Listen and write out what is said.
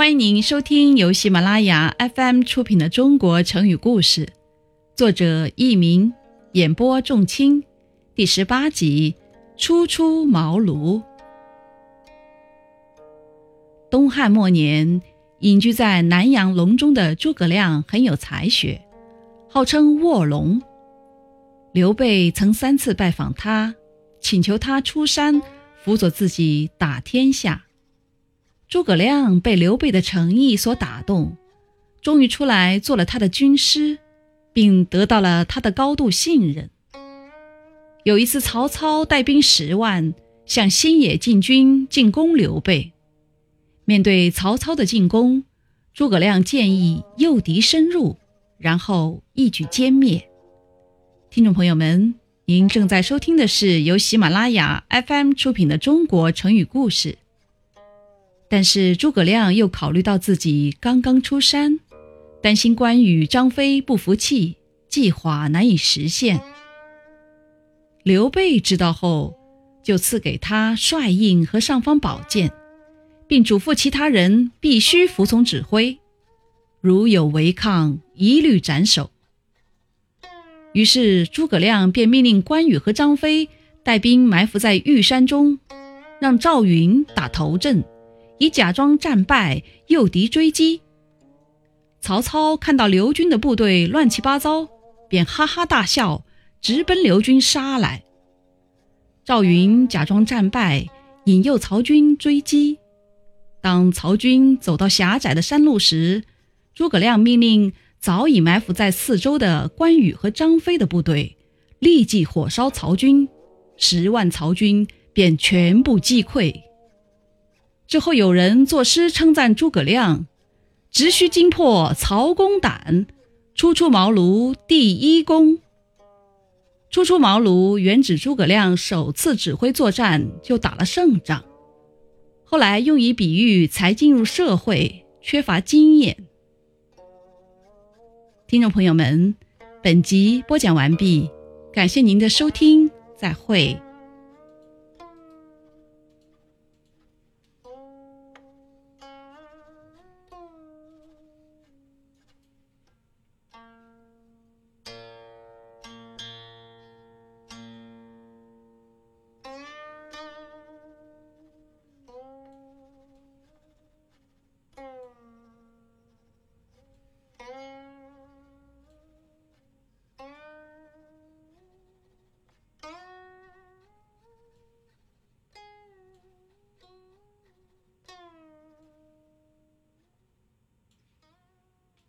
欢迎您收听由喜马拉雅 FM 出品的《中国成语故事》，作者佚名，演播仲卿，第十八集《初出茅庐》。东汉末年，隐居在南阳隆中的诸葛亮很有才学，号称卧龙。刘备曾三次拜访他，请求他出山辅佐自己打天下。诸葛亮被刘备的诚意所打动，终于出来做了他的军师，并得到了他的高度信任。有一次，曹操带兵十万向新野进军，进攻刘备。面对曹操的进攻，诸葛亮建议诱敌深入，然后一举歼灭。听众朋友们，您正在收听的是由喜马拉雅 FM 出品的《中国成语故事》。但是诸葛亮又考虑到自己刚刚出山，担心关羽、张飞不服气，计划难以实现。刘备知道后，就赐给他帅印和尚方宝剑，并嘱咐其他人必须服从指挥，如有违抗，一律斩首。于是诸葛亮便命令关羽和张飞带兵埋伏在玉山中，让赵云打头阵。以假装战败诱敌追击。曹操看到刘军的部队乱七八糟，便哈哈大笑，直奔刘军杀来。赵云假装战败，引诱曹军追击。当曹军走到狭窄的山路时，诸葛亮命令早已埋伏在四周的关羽和张飞的部队立即火烧曹军，十万曹军便全部击溃。之后有人作诗称赞诸葛亮：“直须惊破曹公胆，初出茅庐第一功。”初出茅庐原指诸葛亮首次指挥作战就打了胜仗，后来用以比喻才进入社会、缺乏经验。听众朋友们，本集播讲完毕，感谢您的收听，再会。